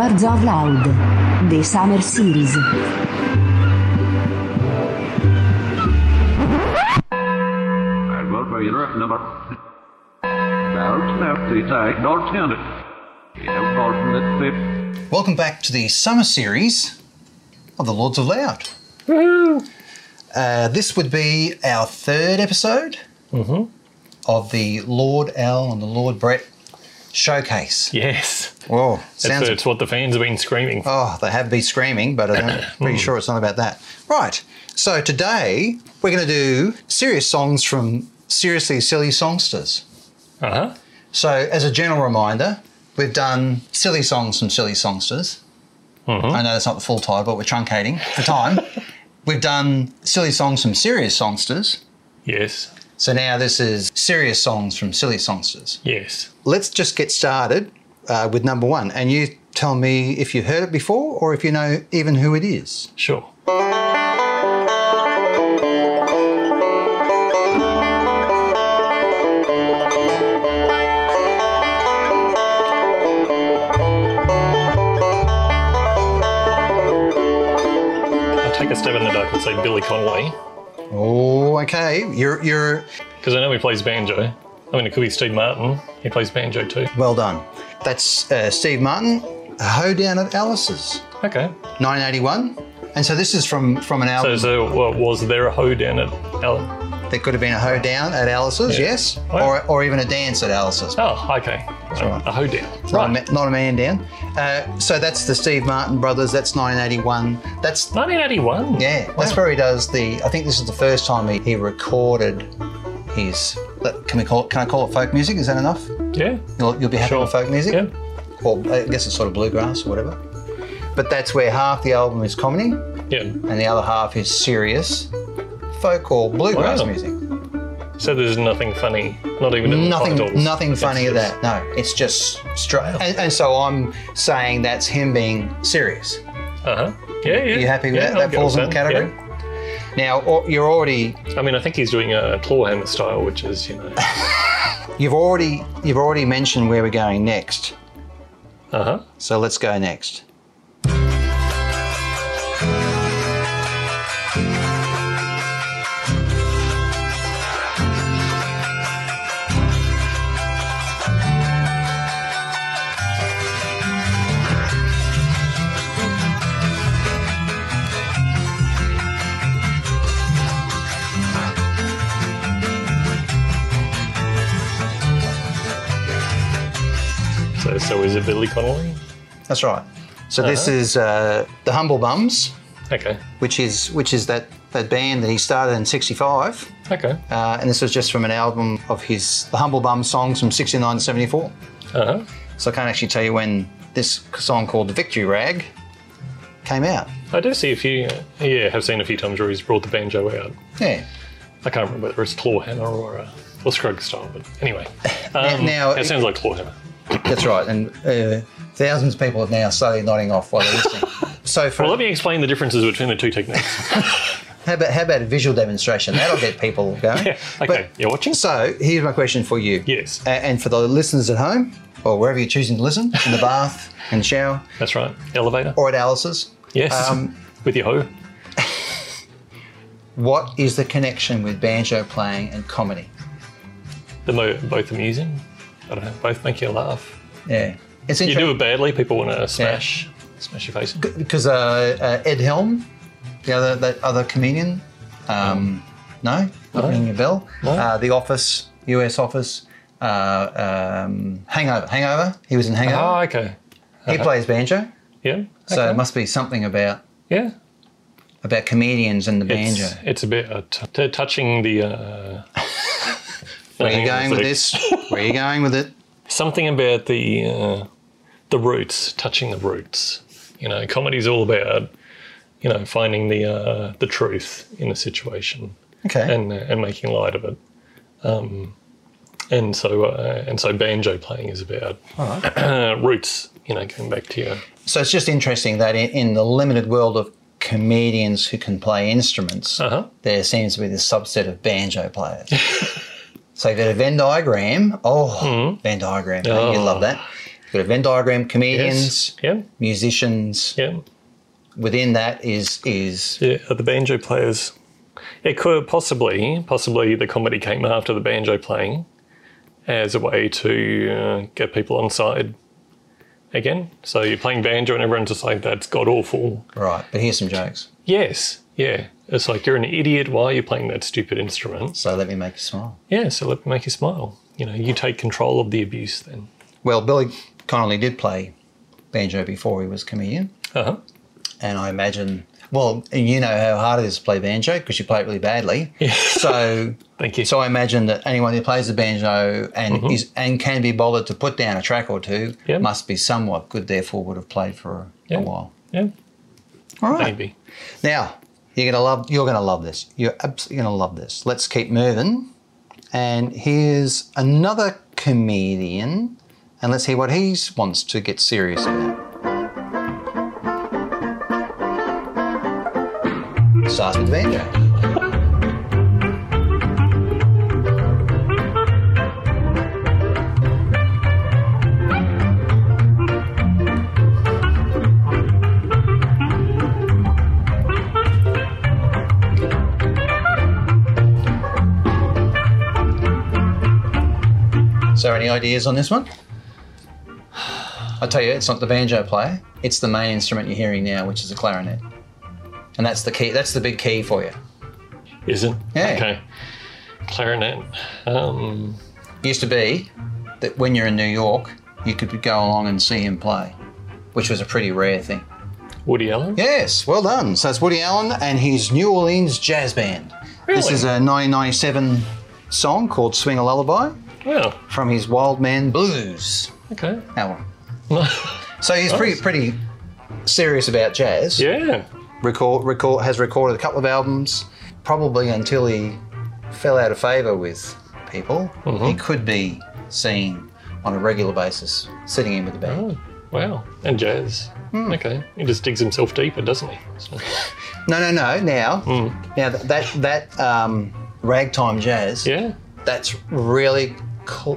Lords of Loud, The Summer Series. And what were you looking about? Now, snap the tag, don't turn it. You know, Gordon, that's it. Welcome back to the summer series of the Lords of Loud. Uh, this would be our third episode of the Lord Al and the Lord Brett showcase. Yes. That's sounds. it's what the fans have been screaming. Oh, they have been screaming, but I'm pretty sure it's not about that. Right. So today we're going to do serious songs from seriously silly songsters. Uh huh. So, as a general reminder, we've done silly songs from silly songsters. I know that's not the full title, but we're truncating for time. we've done silly songs from serious songsters. Yes. So now this is serious songs from silly songsters. Yes. Let's just get started uh, with number one, and you tell me if you've heard it before or if you know even who it is. Sure. Take a stab in the dark and say Billy Connolly Oh, okay. You're you're because I know he plays banjo. I mean, it could be Steve Martin. He plays banjo too. well done. That's uh, Steve Martin, a Hoedown at Alice's, Okay. 1981. And so this is from from an album. so what, was there a hoe down at Alice's? There could have been a hoedown at Alice's, Yeah. yes, Wow. or, or even a dance at Alice's. Oh, okay. right. A hoe down. Not, a, Right. not a man down. Uh, so that's the Steve Martin brothers. That's 1981. That's 1981. yeah. That's where he does the. I think this is the first time he, he recorded let- Can we call it? Can I call it folk music? Is that enough? Yeah. You'll, you'll be happy Sure. with folk music. Yeah. Or I guess it's sort of bluegrass or whatever. But that's where half the album is comedy Yeah. and the other half is serious folk or bluegrass Wow. music. So there's nothing funny, not even Nothing, nothing It's funny of just- that. No, it's just straight. And, and so I'm saying that's him being serious. Uh-huh. Yeah, yeah. Are you happy with yeah, that? I'll That falls in the category. Now or, you're already. I mean, I think he's doing a clawhammer style, which is, you know, you've already you've already mentioned where we're going next. uh-huh. So let's go next. So, is it Billy Connolly? That's right. So this Uh-huh. is uh, the Humble Bums, Okay. which is which is that that band that he started in '65. Okay. Uh, and this was just from an album of his The Humble Bum songs from 69 to 74. Uh-huh. So I can't actually tell you when this song called The Victory Rag came out. I do see a few, yeah, have seen a few times where he's brought the banjo out. Yeah. I can't remember whether it's clawhammer or, uh, or Scruggs style, but anyway. Um, now- it sounds like clawhammer. That's right. And uh, thousands of people are now slowly nodding off while they're listening. so for, Well, let me explain the differences between the two techniques. how, about, how about a visual demonstration? That'll get people going. yeah. Okay. But- You're watching? So here's my question for you. Yes. And for the listeners at home, or wherever you're choosing to listen, in the bath, in the shower, That's right. Elevator. or at Alice's, Yes. Um, With your hoe. what is the connection with banjo playing and comedy? They're mo- both amusing. I don't know. Both make you laugh. Yeah. It's You do it badly, people want to smash, smash your face. because uh, uh, Ed Helm, the other that other comedian, um, no, not ringing a bell. No. Uh, the Office, US Office, uh, um, Hangover, Hangover. He was in Hangover. Oh, okay. He plays banjo, Yeah. so it must be something about yeah. about comedians and the banjo. It's, it's a bit uh, t- t- touching the. Where are you hang on a going with this? Where are you going with it? Something about the uh, the roots, touching the roots. You know, comedy's all about you know finding the uh, the truth in a situation Okay. and uh, and making light of it. Um, and so uh, and so banjo playing is about roots. You know, going back to your so it's just interesting that in, in the limited world of comedians who can play instruments, Uh-huh. there seems to be this subset of banjo players. so you've got a Venn diagram. Oh, Venn diagram. You Oh. love that. You've got a Venn diagram, comedians, Yes. Yeah. musicians. Yeah. Within that is is Yeah. The banjo players? It could possibly, possibly the comedy came after the banjo playing as a way to uh, get people on side again. So you're playing banjo and everyone's just like, that's god awful. right. But here's some jokes. Yes. Yeah. It's like, you're an idiot. Why are you playing that stupid instrument? So let me make you smile. Yeah. So let me make you smile. You know, you take control of the abuse then. Well, Billy Connolly did play banjo before he was comedian, Uh huh. and I imagine. Well, you know how hard it is to play banjo because you play it really badly. Yeah. So, Thank you. so I imagine that anyone who plays the banjo and is and can be bothered to put down a track or two Yeah. must be somewhat good. Therefore, would have played for a, Yeah. a while. Yeah. All right. Maybe. Now you're gonna love. You're gonna love this. You're absolutely gonna love this. Let's keep moving. And here's another comedian, and let's hear what he wants to get serious about. Starts with ideas on this one? I'll tell you, it's not the banjo player. It's the main instrument you're hearing now, which is a clarinet. And that's the key. That's the big key for you. Is it? Yeah. Okay. Clarinet. Um, Used to be that when you're in New York, you could go along and see him play, which was a pretty rare thing. Woody Allen. Yes, well done. So it's Woody Allen and his New Orleans Jazz Band. Really? This is a 1997 song called Swing a Lullaby Wow. from his Wild Man Blues Okay. album. So he's pretty pretty serious about jazz. yeah. Record, record has recorded a couple of albums, probably until he fell out of favour with people. He could be seen on a regular basis sitting in with the band. Oh, wow. And jazz. Hmm. Okay. He just digs himself deeper, doesn't he? So, No, no, no. Now, now that that, that um, ragtime jazz, yeah. that's really.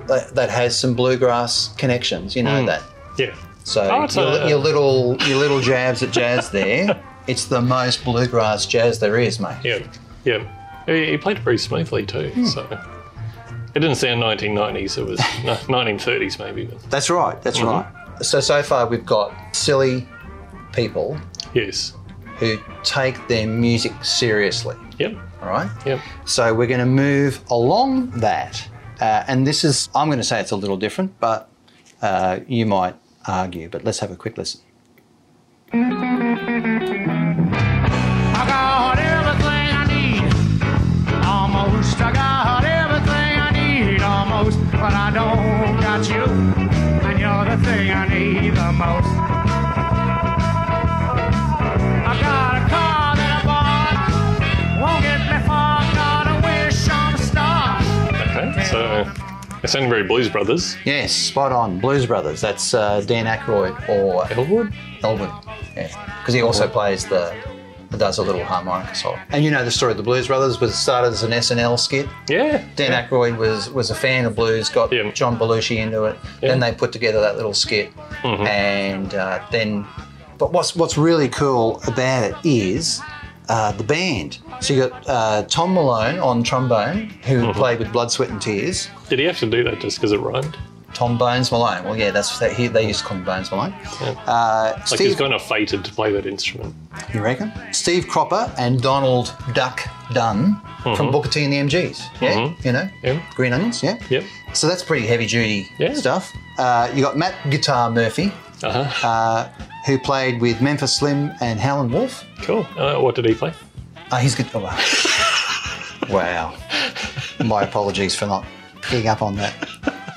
That, that has some bluegrass connections. You know that. Yeah. So Oh, your, a- your little your little jabs at jazz there. it's the most bluegrass jazz there is, mate. Yeah. Yeah. He, he played it very smoothly too. Hmm. So it didn't sound 1990s. It was 1930s maybe. That's right. That's Mm-hmm. right. So so far we've got silly people yes. who take their music seriously. Yep. All right. Yep. So we're going to move along that, uh, and this is I'm going to say it's a little different, but uh, you might argue. But let's have a quick listen. They sound very Blues Brothers. Yes, spot on. Blues Brothers. That's uh, Dan Aykroyd or Elwood. Elwood. Yeah, because he also plays the. Does a little harmonica solo. And you know the story of the Blues Brothers was started as an SNL skit. Yeah. Dan yeah. Aykroyd was was a fan of blues, got Yeah. John Belushi into it. Yeah. Then they put together that little skit, Mm-hmm. and uh, then. But what's what's really cool about it is uh, the band. So you got uh, Tom Malone on trombone, who Mm-hmm. played with Blood, Sweat and Tears. Did he have to do that just because it rhymed? Tom Bones Malone. Well, yeah, that's that. He, they used to call him Bones Malone. Yeah. Uh, Like Steve, he's kind of fated to play that instrument. you reckon? Steve Cropper and Donald Duck Dunn from Booker T and the MGs. Yeah, Mhm. you know, Yeah. Green Onions. Yeah. Yep. So that's pretty heavy duty Yeah. stuff. Uh, you got Matt Guitar Murphy, Uh huh. uh, who played with Memphis Slim and Howlin' Wolf. Cool. Uh, what did he play? Uh, he's good. Oh, wow. wow. My apologies for not picking up on that,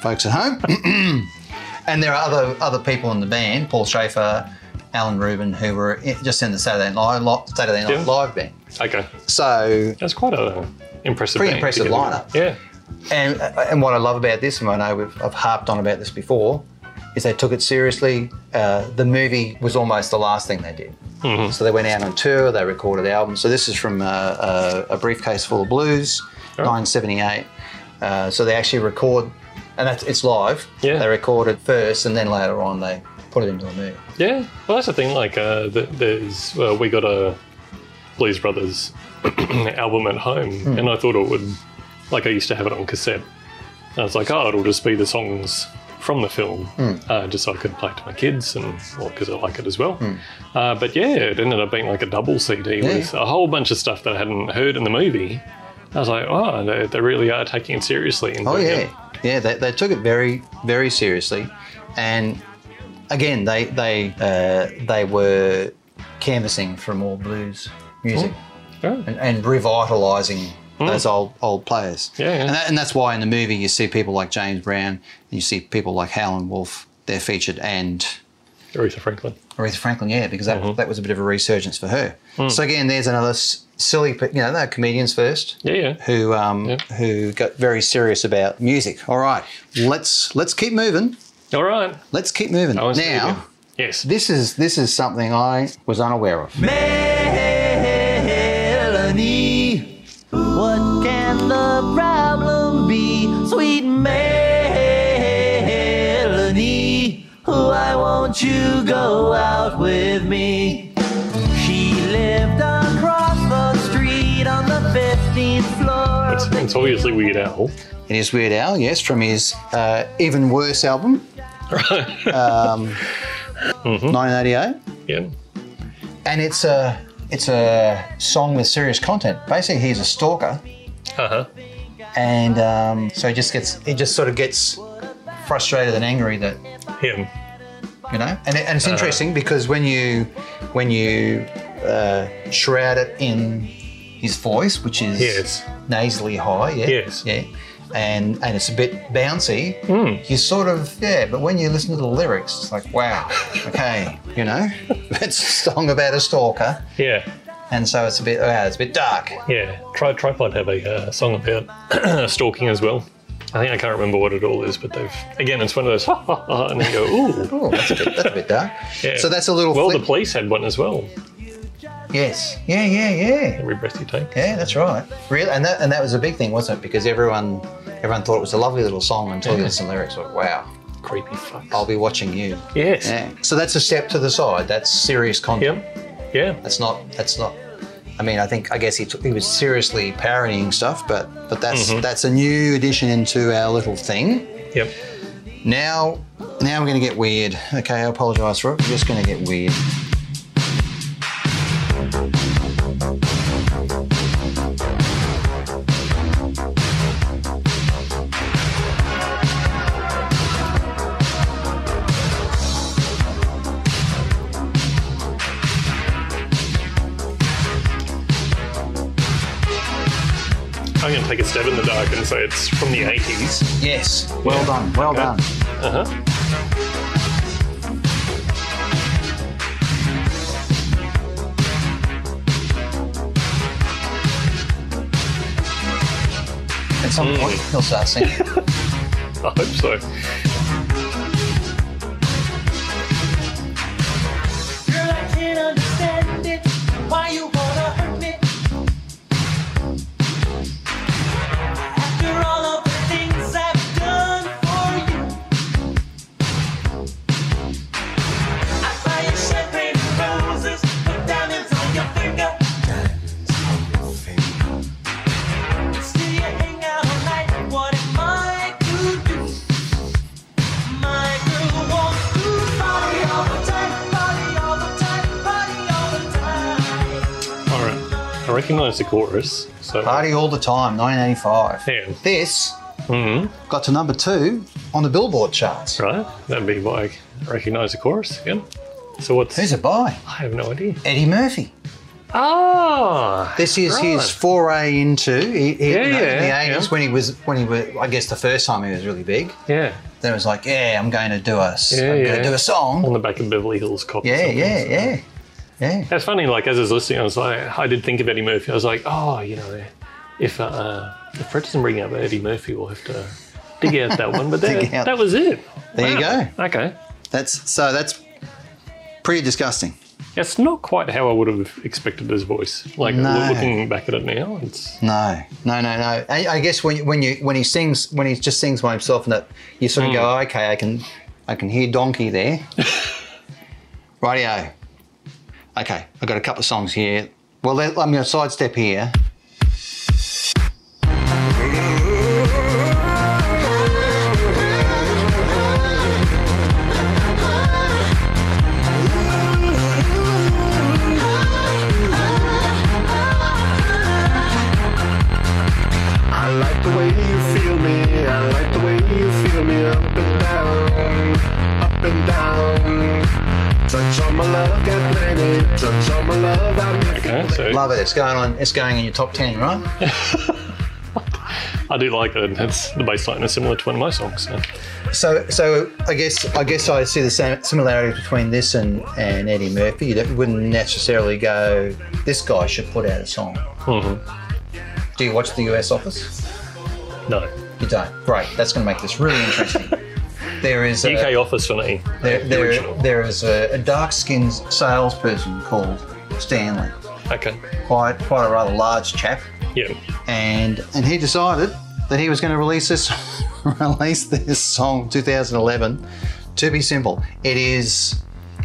folks at home. and there are other other people in the band, Paul Shaffer, Alan Rubin, who were just in the Saturday Night Live, Saturday Night Yeah. Live band. Okay. So That's quite a impressive. Pretty impressive lineup. Yeah. And and what I love about this, and I know we've, I've harped on about this before, is they took it seriously. Uh, the movie was almost the last thing they did. So they went out on tour, they recorded albums. So this is from uh, uh, a briefcase full of blues, 1978. Uh, so they actually record and that's it's live. Yeah. They record it first, and then later on they put it into a movie. Yeah, well, that's the thing. Like, uh, there's we got a Blues Brothers album at home, and I thought it would, like, I used to have it on cassette. And I was like, oh, it'll just be the songs from the film, uh, just so I could play it to my kids, and well, because I like it as well. Uh, but yeah, it ended up being like a double CD with a whole bunch of stuff that I hadn't heard in the movie. I was like, oh, they, they really are taking it seriously. Oh yeah, it. yeah. They, they took it very very seriously, and again they they uh, they were canvassing for more blues music Oh. and, and revitalising those old old players. Yeah, yeah. And, that, and that's why in the movie you see people like James Brown, and you see people like Howlin' Wolf. They're featured and Aretha Franklin. Aretha Franklin, yeah, because that, Mm-hmm. that was a bit of a resurgence for her. Mm. So again, there's another s- silly, you know, they're comedians first Yeah, yeah. who um, Yeah. who got very serious about music. All right, let's let's keep moving. All right. Let's keep moving. I want to see it again. Now, Yes. this is this is something I was unaware of. Melanie, I want you go out with me. She lived across the street on the 15th floor. It's, it's obviously Weird Al. It is Weird Al, yes, from his uh, Even Worse album, um, 1988, Yeah. and it's a it's a song with serious content. Basically, he's a stalker. Uh huh. and um, so he just gets he just sort of gets frustrated and angry that Him. You know and, it, and it's interesting because when you when you uh, shroud it in his voice which is Yes. nasally high yeah Yes. yeah and and it's a bit bouncy Hmm. you sort of yeah but when you listen to the lyrics it's like wow okay you know it's a song about a stalker Yeah. and so it's a bit wow, it's a bit dark Yeah. Tri- Tripod have a uh, song about stalking as well. I think I can't remember what it all is, but they've again it's one of those ha ha ha and they go ooh. oh that's a bit that's a bit dark Yeah. so that's a little Well, flip. the police had one as well. yes yeah yeah yeah Every breath you take. Yeah, that's right. Really, and that and that was a big thing, wasn't it? Because everyone everyone thought it was a lovely little song until you listen to the lyrics. Like, wow, Creepy fucks. I'll be watching you. yes. Yeah. So that's a step to the side. That's serious content. Yep. Yeah. That's not. That's not. I mean, I think I guess he, took, he was seriously parodying stuff, but but that's mm-hmm. that's a new addition into our little thing. Yep. Now, now we're going to get weird. Okay, I apologise for it. We're just going to get weird. Take a stab in the dark and say it's from the 80s. Yes. Well done. Well Okay. done. Uh huh. At some Mm. point, he'll start singing. I hope so. Recognise the chorus. So Party all the time, 1985. Yeah. This Mhm. got to number two on the Billboard charts. Right. That'd be why I recognise the chorus again. So what's? Who's it by? I have no idea. Eddie Murphy. Ah. This is right. his foray into he, he, Yeah, you know, yeah, in the yeah. eighties when he was when he was I guess the first time he was really big. Yeah. Then it was like, yeah, I'm going to do a Yeah, I'm going to do a song On the back of Beverly Hills Cop. Yeah, yeah, so- yeah, yeah. It's funny, like as I was listening, I was like, I did think of Eddie Murphy. I was like, oh, you know, if uh, if Fred doesn't bring up Eddie Murphy, we'll have to dig out that one. But Dig that, out. that was it. There you go. Okay. That's so that's pretty disgusting. It's not quite how I would have expected his voice. Like No. looking back at it now, it's No, no, no, no. I, I guess when when you when he sings when he just sings by himself and that you sort of go, oh, okay, I can I can hear Donkey there. Rightio. Okay, I've got a couple of songs here. Well, let- I'm going to sidestep here. It's going on. It's going in your top ten, right? I do like it. It's the bass line is similar to one of my songs. So. So, so I guess I guess I see the same similarities between this and, and Eddie Murphy. That wouldn't necessarily go, this guy should put out a song. Mm-hmm. Do you watch The US Office? No, You don't. Great. That's going to make this really interesting. There is a, UK Office for me. there, the there, there is a, a dark-skinned salesperson called Stanley. Okay. Quite quite a rather large chap, Yeah. and and he decided that he was going to release this release this song 2011. To be simple, it is.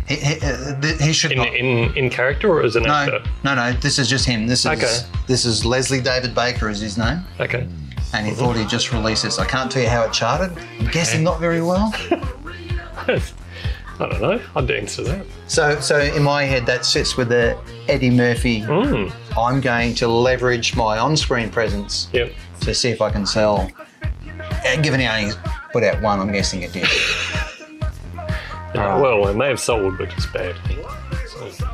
He, he, uh, he should In, not. in in character or as an no, actor? no, no. This is just him. This is Okay. this is Leslie David Baker is his name, Okay. and he thought he'd just release this. I can't tell you how it charted. I'm guessing not very well. I don't know. I'd to that. So, so in my head, that sits with the Eddie Murphy. Mm. I'm going to leverage my on-screen presence Yep. to see if I can sell. And given he only put out one, I'm guessing it did. Uh, well, it may have sold, but it's bad. So,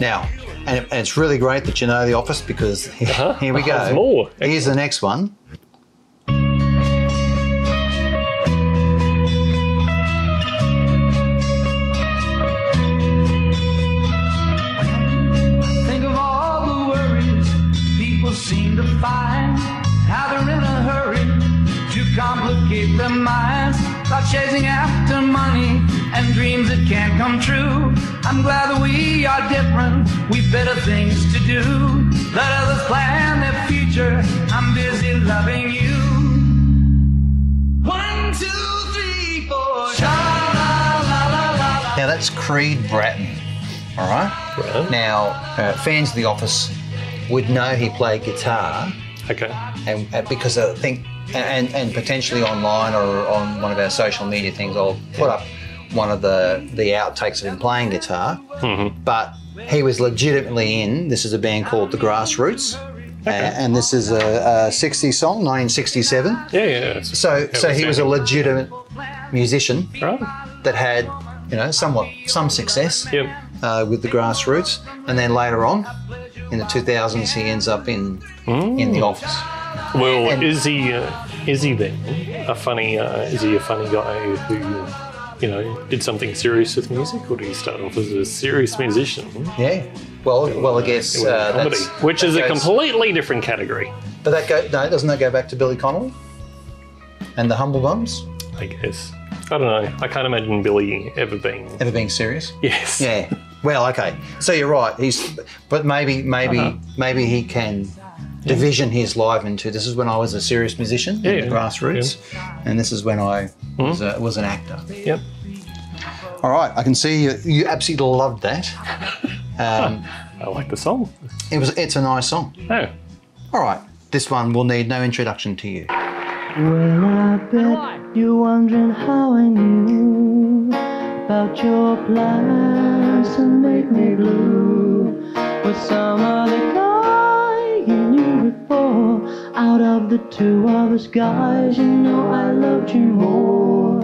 Now, and, it, and it's really great that you know The Office because Uh-huh. here we go. There's more. Here's the next one. Their minds by chasing after money and dreams that can't come true. I'm glad that we are different. We've better things to do. Let others plan their future. I'm busy loving you. One, two, three, four. La la la la la. Now that's Creed Bratton. All right. Right. Now, uh, fans of The Office would know he played guitar, okay. and uh, because I think, and and potentially online or on one of our social media things, I'll put up one of the the outtakes of him playing guitar. But he was legitimately in. This is a band called The Grassroots, uh, and this is a, a '60s song, 1967. Yeah, yeah. So, so he was a legitimate musician Right. that had, you know, somewhat some success Yep. uh, with the grassroots, and then later on, in the 2000s, he ends up in in the office. Well, And- is he uh, is he then a funny? Uh, is he a funny guy who you know did something serious with music, or did he start off as a serious musician? Yeah. Well, well, I guess uh, comedy, that's, which is a completely different category, But that go no, doesn't that go back to Billy Connolly and the Humble Bums I guess. I don't know. I can't imagine Billy ever being. ever being serious? Yes. Yeah. Well, okay. So you're right. He's, but maybe, maybe, Uh-huh. maybe he can division his life into. This is when I was a serious musician Yeah, in the yeah, grassroots, and this is when I was, a, was an actor. Yep. All right. I can see you. You absolutely loved that. Um, I like the song. it was. It's a nice song. Oh. All right. This one will need no introduction to you. Well, I bet you're wondering how I knew about your plans to make me blue. With some other guy you knew before. Out of the two of us guys, you know I loved you more.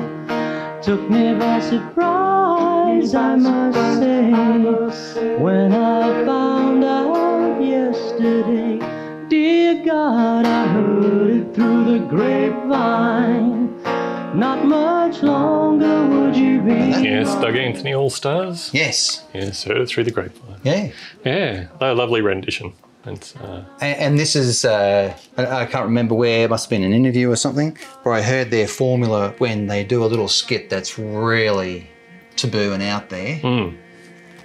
Took me by surprise, I must say, when I found out yesterday. Dear God, I heard it through the grapevine. Not much longer would you be. Yes, Doug Anthony All Stars. Yes. Yes, heard it through the grapevine. Yeah. Yeah, a lovely rendition. It's, uh, And, and this is, uh, I, I can't remember where, it must have been an interview or something, where I heard their formula when they do a little skit that's really taboo and out there.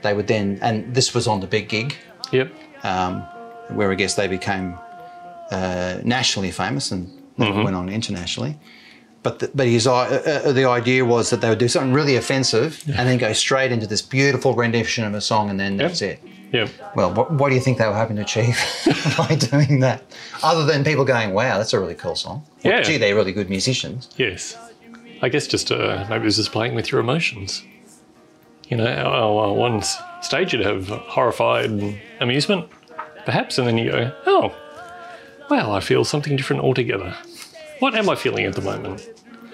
they would then, and this was on the big gig, Yep. um, where I guess they became uh, nationally famous and never went on internationally. But the, but his uh, uh, the idea was that they would do something really offensive and then go straight into this beautiful rendition of a song, and then that's it. Yep. Well, what, what do you think they were hoping to achieve by doing that? Other than people going, "Wow, that's a really cool song." Well, Yeah. Gee, they're really good musicians. Yes. I guess just uh, maybe it was just playing with your emotions. You know, on on one stage you'd have horrified amusement, perhaps, and then you go, oh, well, I feel something different altogether. What am I feeling at the moment?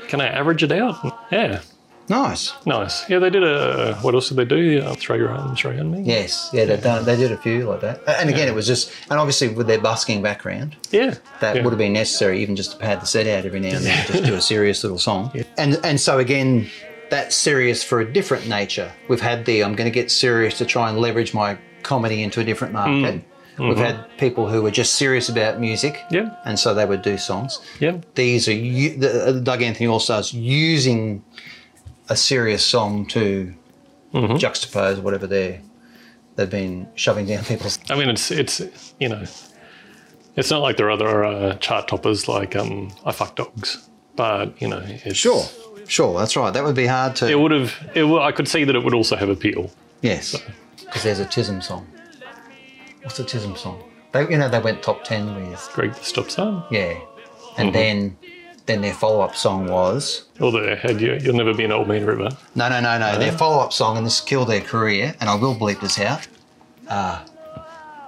Can I average it out? Yeah, Nice. nice. Yeah, they did a. What else did they do? Uh, throw your arms around me. Yes, yeah, they've done. They did a few like that. And again, it was just, and obviously with their busking background, Yeah. that yeah. would have been necessary even just to pad the set out every now and then, just do a serious little song. And and so again, that's serious for a different nature. We've had the I'm going to get serious to try and leverage my comedy into a different market. We've had people who were just serious about music, Yeah. and so they would do songs. Yeah. These are the, uh, Doug Anthony All Stars using a serious song to juxtapose whatever they they've been shoving down people's. I mean, it's it's you know, it's not like there are other uh, chart toppers like um, I fuck dogs, but you know, it's, Sure, sure, that's right. That would be hard to. It would have. It would, I could see that it would also have appeal. Yes, because there's a Tism song. What's a Tism song? They, you know, they went top ten with Greg the Stop Sign. yeah, and then then their follow up song was Or the had you, you'll never be an old man river. no, no, no, no. Their follow up song, and this killed their career. And I will bleep this out. Uh,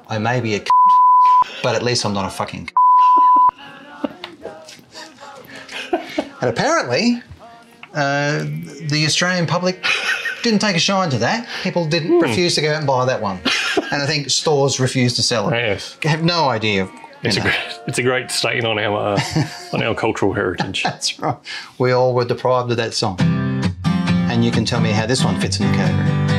I may be a, but at least I'm not a fucking. and apparently, uh, the Australian public didn't take a shine to that. People didn't refuse to go out and buy that one, and I think stores refused to sell it. Yes, Have no idea. You it's a great, it's a great stain on our uh, on our cultural heritage. That's right. We all were deprived of that song. And you can tell me how this one fits in the category.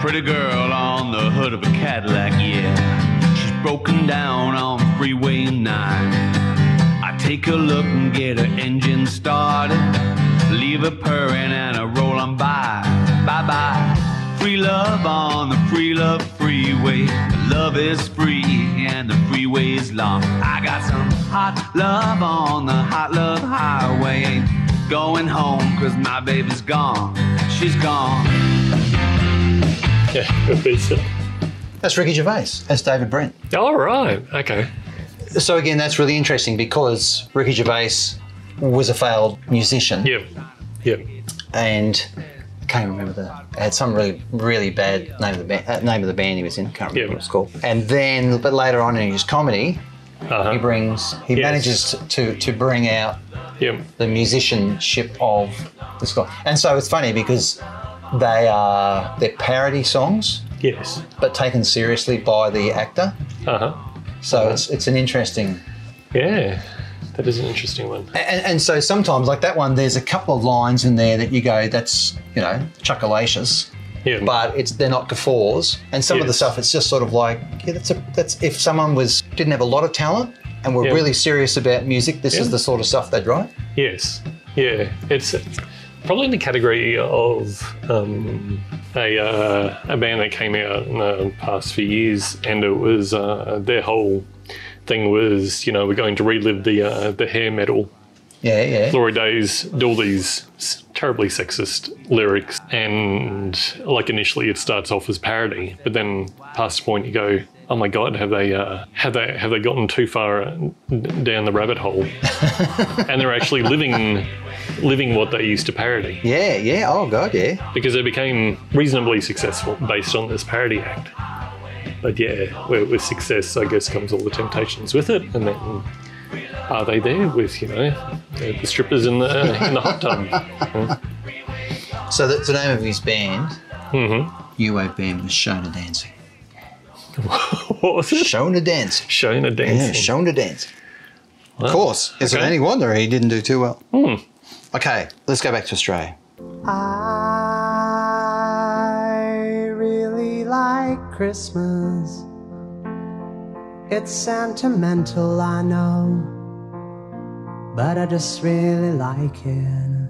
Pretty girl on the hood of a Cadillac, yeah. She's broken down on Freeway 9. I take a look and get her engine started. Leave her purring and a roll on by. Bye bye. Free love on the free love freeway. Love is free and the freeway is long. I got some hot love on the hot love highway. Ain't going home cause my baby's gone. She's gone. yeah, good bit. so- That's Ricky Gervais. That's David Brent. All right. Okay. So again, that's really interesting because Ricky Gervais was a failed musician, Yep. Yep. and I can't remember the. It had some really, really bad name of the band. Uh, name of the band he was in. I can't remember Yeah. what it's called. And then, but later on in his comedy, Uh-huh. he brings he Yes. manages to to bring out Yep. the musicianship of this guy. And so it's funny because they are they're parody songs, Yes. but taken seriously by the actor. Uh huh. So it's it's an interesting. Yeah. That is an interesting one. And, and so sometimes, like that one, there's a couple of lines in there that you go, that's you know, chuckalacious, Yeah. but it's they're not guffaws. And some of the stuff, it's just sort of like, yeah, that's a that's if someone was didn't have a lot of talent and were Yeah. really serious about music, this is the sort of stuff they'd write. Yes. Yeah. It's probably in the category of um, a, uh, a band that came out in the past few years, and it was uh, their whole thing was, you know, we're going to relive the uh, the hair metal Yeah, yeah. glory days, do all these terribly sexist lyrics, and like initially it starts off as parody, but then past a point you go, oh my god, have they uh, have they have they gotten too far uh, down the rabbit hole, and they're actually living living what they used to parody Yeah, yeah. Oh god, yeah. because they became reasonably successful based on this parody act. But yeah, with, with success, I guess comes all the temptations with it, and then are they there with you know the, the strippers in the uh, in the hot tub? So the, the name of his band, hmm New Wave Band, was Seona Dancing. What was it? Seona Dancing. Showing a Yeah, dancing. Seona Dancing. Of course. Is it any wonder he didn't do too well? Hmm. Okay, let's go back to Australia. I Christmas. It's sentimental, I know, but I just really like it.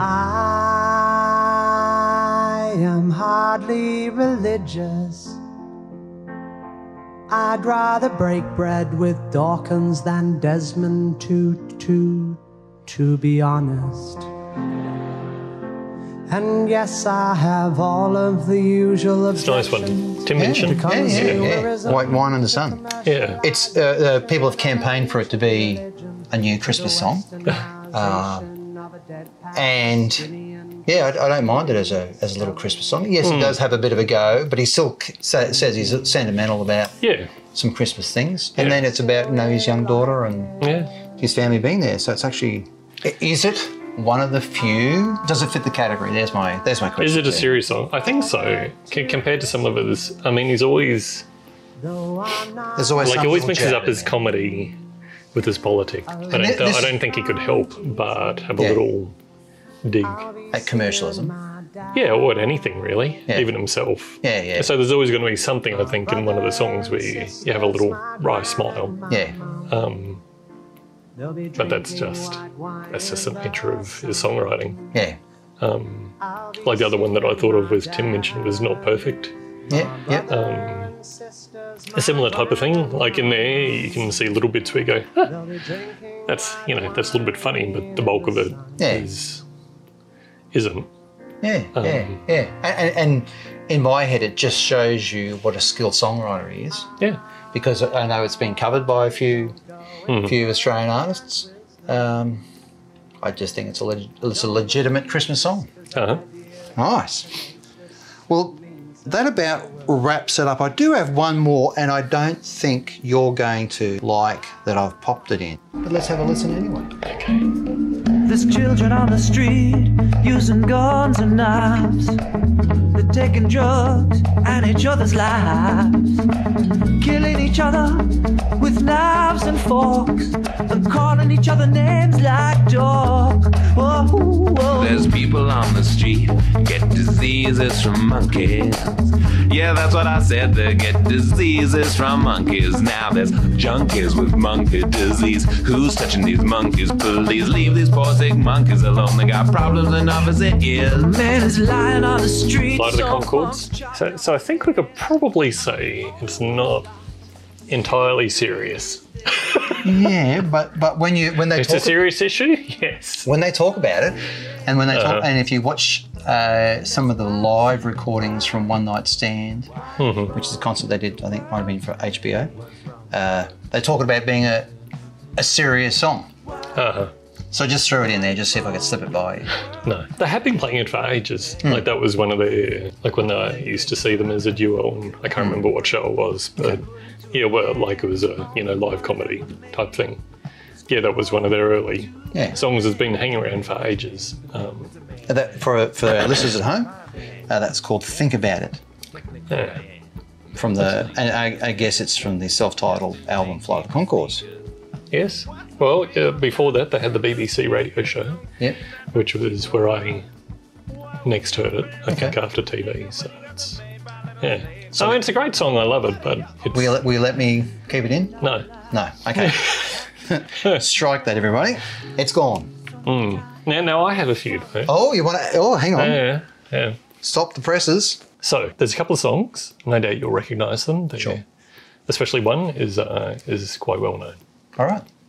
I am hardly religious. I'd rather break bread with Dawkins than Desmond Tutu, to be honest. And yes, I have all of the usual It's a nice objections. one. Tim Minchin. Yeah, yeah, yeah. Consumerism. White wine in the sun. Yeah. It's uh, uh, people have campaigned for it to be a new Christmas song, uh, and yeah, I, I don't mind it as a as a little Christmas song. Yes, it does have a bit of a go, but he still sa- says he's sentimental about Yeah. some Christmas things, and Yeah. then it's about you know his young daughter and Yeah. his family being there. So it's actually is it one of the few? Does it fit the category? There's my there's my question. Is it a serious song? I think so. C- compared to some of his, I mean, he's always There's always like he always mixes jab up in his there. comedy with his politics. I don't, thi- this- I don't think he could help but have a Yeah. little dig. at commercialism. Yeah, or at anything really, Yeah. even himself. Yeah, yeah. So there's always going to be something I think in one of the songs where you, you have a little wry smile. Yeah, Um, but that's just that's just the nature of his songwriting. yeah, Um, like the other one that I thought of was Tim Minchin was not perfect. yeah, yeah. Um, a similar type of thing. Like in there, you can see little bits where you go, "Huh, that's you know that's a little bit funny, but the bulk of it is Yeah. isn't. Yeah, yeah, Um, yeah. And, and, and in my head, it just shows you what a skilled songwriter is. Yeah, Because I know it's been covered by a few, Hmm. few Australian artists. Um, I just think it's a, leg- it's a legitimate Christmas song. uh-huh. Nice. Well, that about wraps it up. I do have one more, and I don't think you're going to like that I've popped it in. But let's have a listen anyway. Okay. There's children on the street using guns and knives. Taking drugs and each other's lives. Killing each other with knives and forks. And calling each other names like dogs. Whoa, whoa. There's people on the street get diseases from monkeys. Yeah, that's what I said. They get diseases from monkeys. Now there's junkies with monkey disease. Who's touching these monkeys? Please leave these poor sick monkeys alone. They got problems enough as it is. Man is lying on the street. Flight of the Conchords. So, so I think we could probably say it's not entirely serious. Yeah, but but when you when they It's a talk serious issue. Yes. when they talk about it, and when they talk, Uh-huh. and if you watch uh, some of the live recordings from One Night Stand, Mm-hmm. which is a concert they did, I think might have been for HBO, uh, they talk about being a a serious song. Uh-huh. So I just threw it in there, just see if I could slip it by. No, they have been playing it for ages. Hmm. Like that was one of the like when I used to see them as a duo, and I can't remember what show it was, but yeah, well, like it was a you know live comedy type thing. Yeah, that was one of their early Yeah. songs. That's been hanging around for ages. Um, That, for for our listeners at home, uh, that's called "Think About It" yeah. from the, and I, I guess it's from the self-titled album "Flight of the Conchords." Yes. Well, yeah, before that, they had the BBC radio show, Yep. which was where I next heard it. I think after TV. So it's yeah. So I mean, it's a great song. I love it, but it's Will you, let- will you let me keep it in? no. No. Okay. Strike that, everybody. It's gone. Now, now I have a few. Though. Oh, you want to? Oh, hang on. Yeah, yeah. Stop the presses. So there's a couple of songs. No doubt you'll recognise them. Sure. Especially one is uh, is quite well known. All right.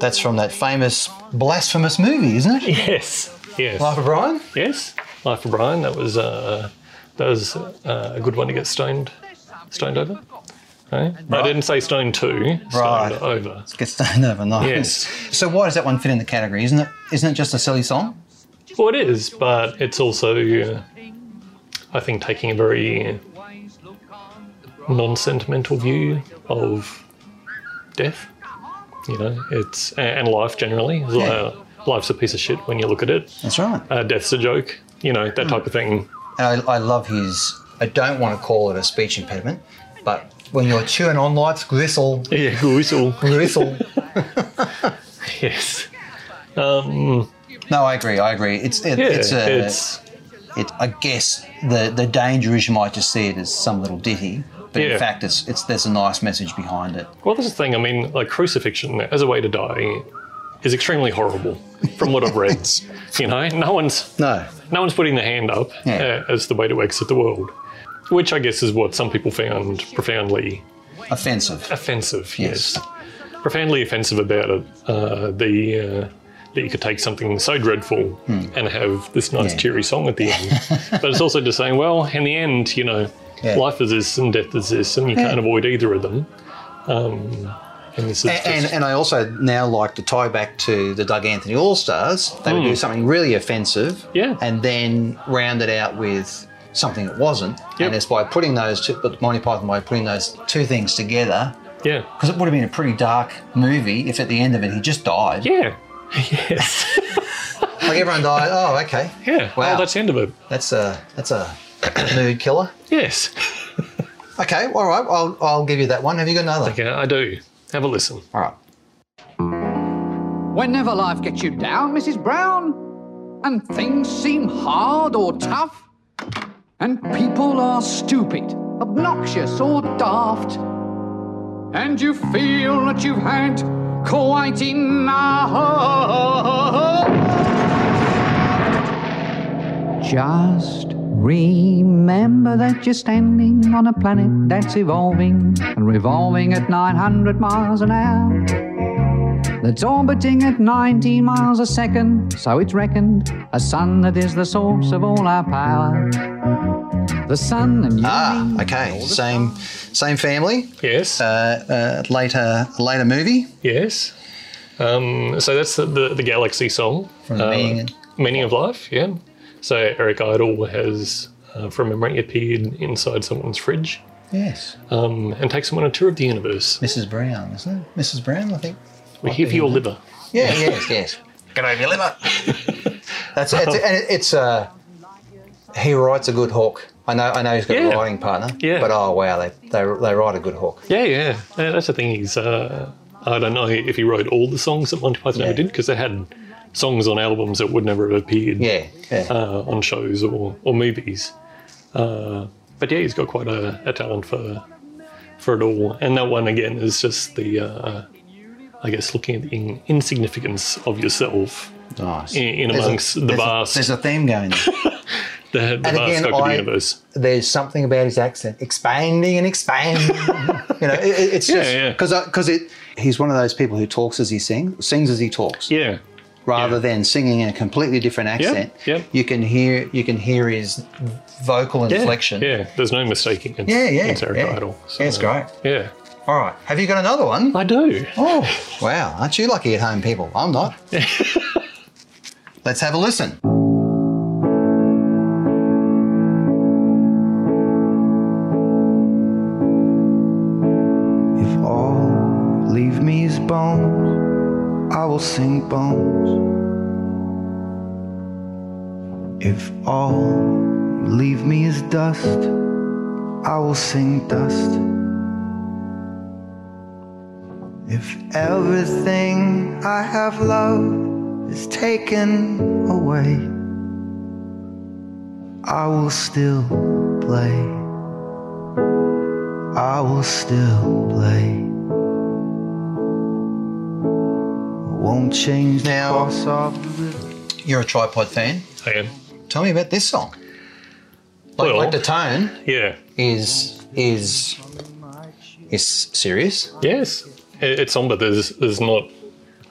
that's from that famous blasphemous movie, isn't it? Yes, yes, Life of Brian. yes. Life of Brian. That was uh, that was uh, a good one to get stoned stoned over. Right? I didn't say stoned to. Stoned Right. over. Get stoned overnight. Yes. So why does that one fit in the category? Isn't it? Isn't it just a silly song? Well, it is, but it's also, uh, I think, taking a very non-sentimental view of death. You know, it's and life generally. Yeah. uh, life's a piece of shit when you look at it. That's right. Uh, death's a joke you know, that type of thing. And I, I love his. I don't want to call it a speech impediment, but when you're chewing on life's gristle, Yeah, gristle. gristle. yes. Um, no, I agree. I agree. It's it, Yeah, it's a. it's- it, I guess the the danger is you might just see it as some little ditty, but Yeah. in fact, it's it's there's a nice message behind it. well, that's the thing. I mean, like crucifixion as a way to die is extremely horrible, from what I've read. you know, no one's No. no one's putting their hand up Yeah. uh, as the way to exit the world, which I guess is what some people found profoundly Offensive. offensive. Yes, profoundly offensive about it. Uh, the uh, that you could take something so dreadful and have this nice Hmm. Yeah. cheery song at the end, but it's also just saying, well, in the end, you know, Yeah. life is this and death is this, and you can't avoid either of them. Um, and this is And, and, and I also now like to tie back to the Doug Anthony All Stars. They would Mm. do something really offensive, Yeah. and then round it out with something that wasn't. And it's by putting those two, but Monty Python by putting those two things together. Yeah, because it would have been a pretty dark movie if at the end of it he just died. Yeah, yes. like everyone died. Oh, okay. Yeah. Wow. Oh, that's the end of it. That's a that's a mood killer. Yes. Okay. All right. I'll I'll give you that one. Have you got another? Okay, I do. Have a listen. All right. Whenever life gets you down, Mrs. Brown, and things seem hard or tough, and people are stupid, obnoxious, or daft, and you feel that you've had quite enough. Just remember that you're standing on a planet that's evolving and revolving at 900 miles an hour that's orbiting at 19 miles a second, so it's reckoned a sun that is the source of all our power. The sun and you Ah, okay. Same same family. Yes. Uh, uh, later later movie. Yes. Um, so that's the, the, the Galaxy song. From Uh, Meaning- Meaning of Life, yeah. So Eric Idle has, uh, from memory, appeared inside someone's fridge Yes. um, and takes them on a tour of the universe. Mrs. Brown, isn't it? Mrs. Brown, I think. We're here for your liver. Yeah. yes. Yes. Get over your liver. That's it's, and it's uh, he writes a good hook. I know. I know he's got Yeah. a writing partner. Yeah. But oh wow, they they, they write a good hook. Yeah, yeah. Uh, that's the thing. He's. Uh, I don't know if he wrote all the songs that Monty Python ever did because they had songs on albums that would never have appeared. Yeah, yeah. Uh, on shows or, or movies. Uh, but yeah, he's got quite a, a talent for for it all. And that one again is just the. Uh, I guess looking at the in- insignificance of yourself Nice. in, in There's a- amongst the vast, there's a theme going. There. the, the and vast again, of the I- universe. There's something about his accent, expanding and expanding. you know, it, it- it's Yeah, just yeah. because because it. He's one of those people who talks as he sings, sings as he talks. Yeah. Rather than singing in a completely different accent, yeah. you can hear you can hear his vocal inflection. Yeah, there's no mistaking it. Yeah, yeah, It's Eric yeah. Idle. Yeah, it's great. Yeah. All right. Have you got another one? I do. Oh, wow. Aren't you lucky at home, people? I'm not. Let's have a listen. Will sing bones. If all leave me as dust, I will sing dust. If everything I have loved is taken away, I will still play. I will still play. Won't change Now- course of the river. You're a tripod fan. I am. Tell me about this song. Like, Well- like the tone Yeah. is is is serious. Yes. It's on, but there's there's not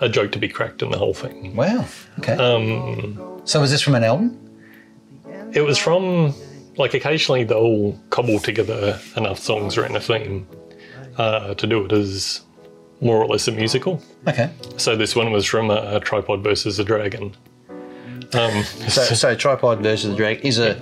a joke to be cracked in the whole thing. Wow. Okay. Um, so is this from an album? It was from like occasionally they'll cobble together enough songs around a theme uh, to do it as more or less a musical. Okay. So this one was from a Tripod versus a Dragon. Um, So, so tripod versus the Dragon is a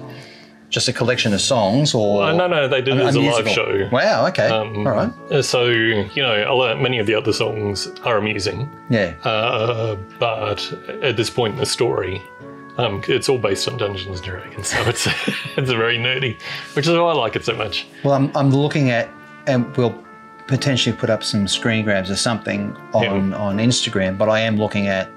just a collection of songs, or Uh, no, no, they did it a- a as a live show. Wow. Okay. Um, All right. uh, So you know, a lot, many of the other songs are amusing, Yeah. uh, but at this point in the story, Um, it's all based on Dungeons and Dragons, so it's it's very nerdy, which is why I like it so much. Well, I'm, I'm looking at, and we'll potentially put up some screen grabs or something on, on Instagram, but I am looking at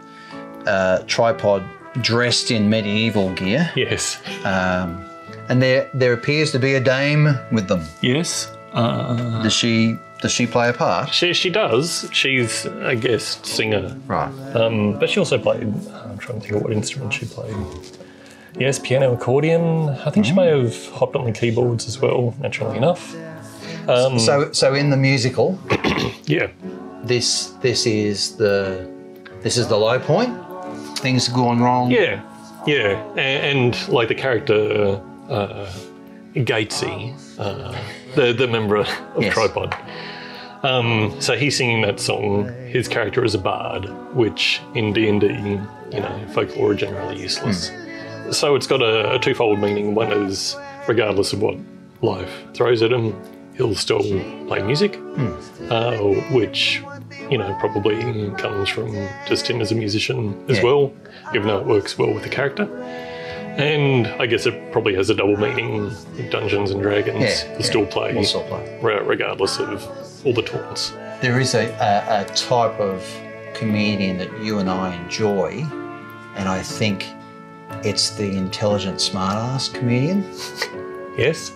uh, Tripod dressed in medieval gear. Yes. Um, and there there appears to be a dame with them. Yes. Uh, does she does she play a part? She she does. She's a guest singer. Right. Um, but she also played. I'm trying to think of what instrument she played. Yes, piano, accordion. I think she may have hopped on the keyboards as well. Naturally enough. Um, so so in the musical, yeah, this this is the this is the low point. Things have gone wrong. Yeah, yeah, and, and like the character uh, Gatesy, uh, the the member of Yes. Tripod. Um, so he's singing that song. His character is a bard, which in D and D, you know, folklore are generally useless. So it's got a, a twofold meaning. One is, regardless of what life throws at him, he'll still play music, uh, which you know probably comes from just him as a musician as Yeah. well, even though it works well with the character. And I guess it probably has a double meaning. Dungeons and Dragons Yeah, yeah, still play, will still play. regardless of all the taunts. There is a, a, a type of comedian that you and I enjoy, and I think it's the intelligent smartass comedian. Yes.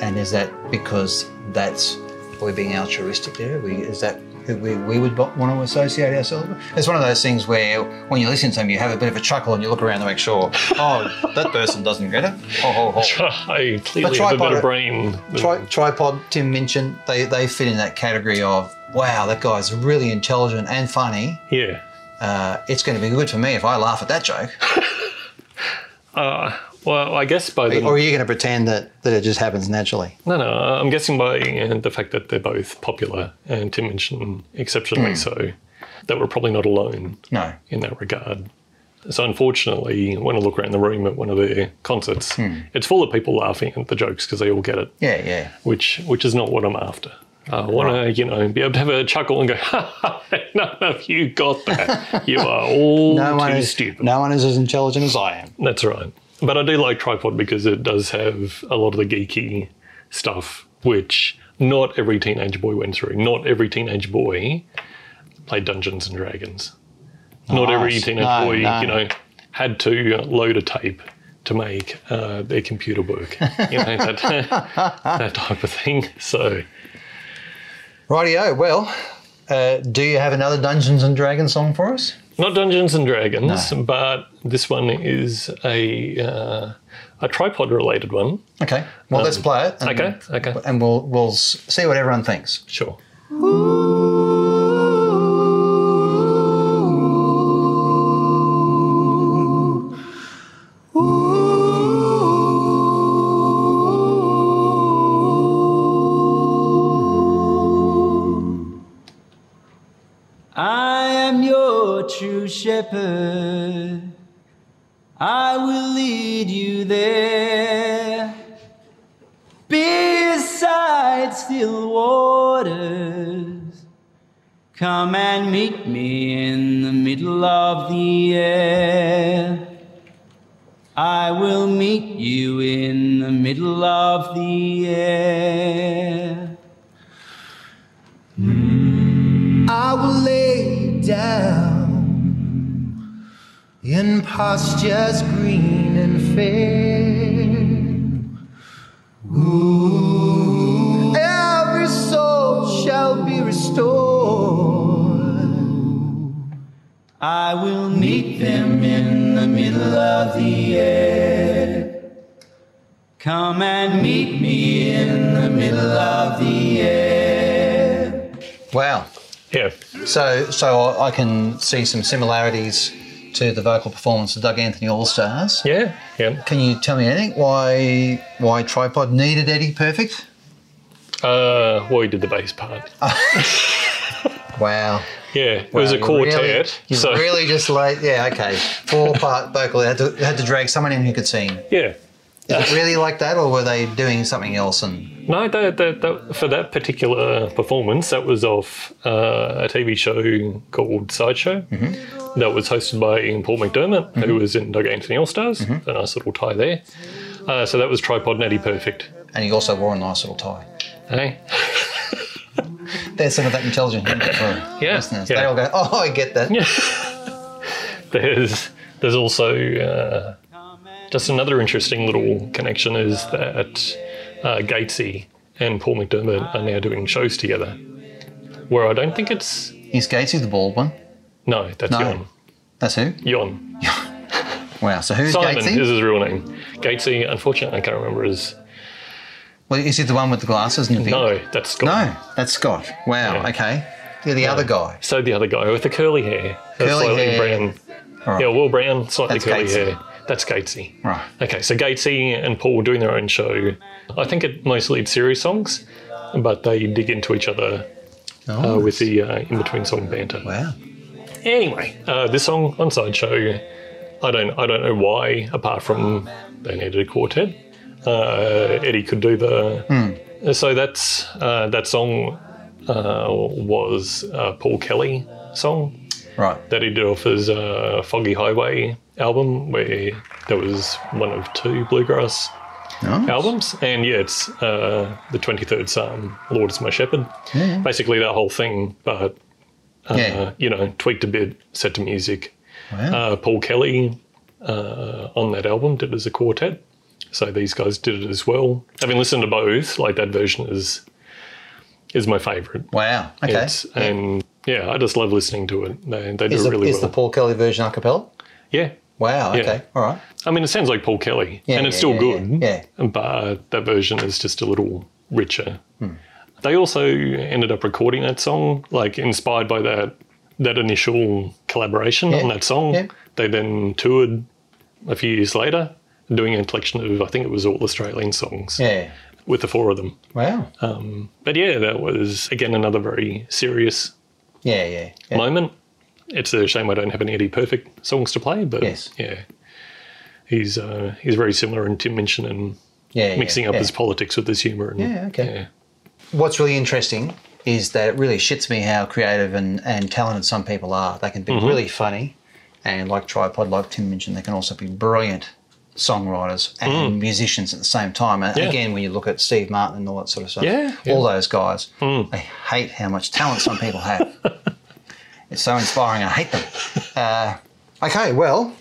And is that because that's are we being altruistic there? We, is that who we, we would want to associate ourselves with? It's one of those things where when you listen to them, you have a bit of a chuckle and you look around to make sure, oh, that person doesn't get it. Oh, oh, oh. I clearly But have a better tripod- brain. Tri- tripod, Tim Minchin, they, they fit in that category of, wow, that guy's really intelligent and funny. Yeah. Uh, it's going to be good for me if I laugh at that joke. Uh, well, I guess by the Or are you going to pretend that, that it just happens naturally? No, no. I'm guessing by the fact that they're both popular, and Tim Minchin exceptionally Hmm. so, that we're probably not alone No. in that regard. So, unfortunately, when I look around the room at one of their concerts, Hmm. it's full of people laughing at the jokes because they all get it, Yeah, yeah. which which is not what I'm after. I want to, you know, be able to have a chuckle and go, ha, ha, none of you got that. You are all No too one, is, stupid. no one is as intelligent as I am. That's right. But I do like Tripod because it does have a lot of the geeky stuff, which not every teenage boy went through. Not every teenage boy played Dungeons and Dragons. Not every teenage No, boy, no. you know, had to load a tape to make uh, their computer work. You know, that, that type of thing. So, Rightio. Well, uh, do you have another Dungeons and Dragons song for us? not Dungeons and Dragons, but this one is a uh, a tripod related one. Okay. Well, Um, let's play it. and- okay, okay. And we'll we'll see what everyone thinks. Sure. I am your true shepherd. Lead you there. Beside still waters. Come and meet me in the middle of the air. I will meet you in the middle of the air. Mm. I will lay down in pastures green and fair. Ooh, every soul shall be restored. I will meet them in the middle of the air. Come and meet me in the middle of the air. Wow. Yeah. So so I can see some similarities to the vocal performance of Doug Anthony All Stars. Yeah. Yeah. Can you tell me anything why why Tripod needed Eddie Perfect? Uh, well, he did the bass part. Wow. Yeah, it was Wow, a you quartet. Really, you so really just like yeah okay four part vocal. They had to had to drag someone in who could sing. yeah. Is it really like that, or were they doing something else? And No, that, that, that, for that particular performance, that was off uh, a TV show called Sideshow. That was hosted by Ian Paul McDermott, who Mhm. was in Doug Anthony All Stars. A nice little tie there. Uh, so that was Tripod Natty Perfect. And he also wore a nice little tie. Hey, There's some of that intelligent humor for Yeah, listeners. yeah. They all go, oh, I get that. there's there's also uh, just another interesting little connection is that uh, Gatesy and Paul McDermott are now doing shows together. Where I don't think it's Is Gatesy the bald one? No, that's No. Yon. That's who? Yon. Wow. So who's Simon Gatesy? is his real name. Gatesy, unfortunately, I can't remember his. Well, is he the one with the glasses and the beard? No, that's Scott. No, that's Scott. Wow. Okay. You're the other guy. So the other guy with the curly hair, Curly slightly hair. brown. Right. Yeah, well, brown, slightly That's curly Gatesy. hair. That's Gatesy. Right. Okay, so Gatesy and Paul doing their own show. I think it mostly it's serious songs, but they dig into each other uh, with the uh, in between song banter. Wow. Anyway, uh, this song on Sideshow, I don't I don't know why, apart from they needed a quartet. Uh, Eddie could do the. Hmm. So that's uh, that song uh, was a Paul Kelly song Right. that he did off his uh, Foggy Highway album, where there was one of two bluegrass Nice. albums. And yeah, it's uh, the 23rd Psalm, Lord is my shepherd. Yeah. Basically, that whole thing, but, uh, Yeah. you know, tweaked a bit, set to music. Wow. Uh, Paul Kelly uh, on that album did it as a quartet. So these guys did it as well. Having listened to both, like that version is is my favourite. Wow. Okay. It's- And yeah, I just love listening to it. They, they do is it the, really is well. Is the Paul Kelly version a cappella? yeah. Wow. Yeah. Okay. All right. I mean, it sounds like Paul Kelly, Yeah, and it's yeah, still yeah, good. yeah, But that version is just a little richer. Hmm. They also ended up recording that song, like inspired by that that initial collaboration Yeah, on that song. yeah. They then toured a few years later, doing a collection of I think it was all Australian songs. Yeah. With the four of them. Wow. Um, but yeah, that was again another very serious Yeah. Yeah. yeah. moment. It's a shame I don't have any Eddie Perfect songs to play, but Yes. yeah, he's uh, he's very similar in Tim Minchin and Yeah, yeah, mixing up yeah. his politics with his humour. And, Yeah, okay. What's really interesting is that it really shits me how creative and, and talented some people are. They can be Mhm. really funny, and like Tripod, like Tim Minchin, they can also be brilliant songwriters and Mm. musicians at the same time. And Yeah. again, when you look at Steve Martin and all that sort of stuff, Yeah, yeah. all those guys, Mm. I hate how much talent some people have. it's so inspiring. I hate them. Uh, okay, well,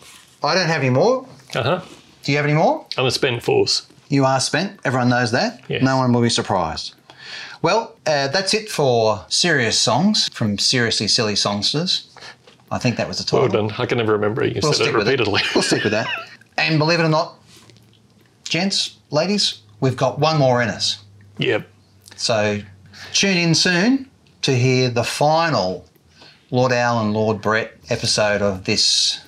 I don't have any more. Uh huh. Do you have any more? I'm a spent force. You are spent. Everyone knows that. Yes. No one will be surprised. Well, uh, that's it for serious songs from seriously silly songsters. I think that was the title. Well done. I can never remember it. You We'll said it stick with it. We'll stick with that. And believe it or not, gents, ladies, we've got one more in us. Yep. So tune in soon to hear the final Lord Al and Lord Brett episode of this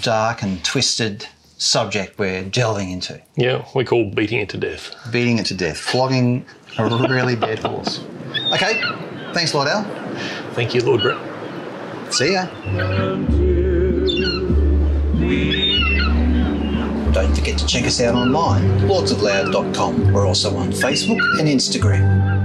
dark and twisted subject we're delving into. Yeah, we call beating it to death. Beating it to death, flogging really bad horse. Okay, thanks, Lord Al. Thank you, Lord Brett. See ya. Don't forget to check us out online, lordsofloud.com. We're also on Facebook and Instagram.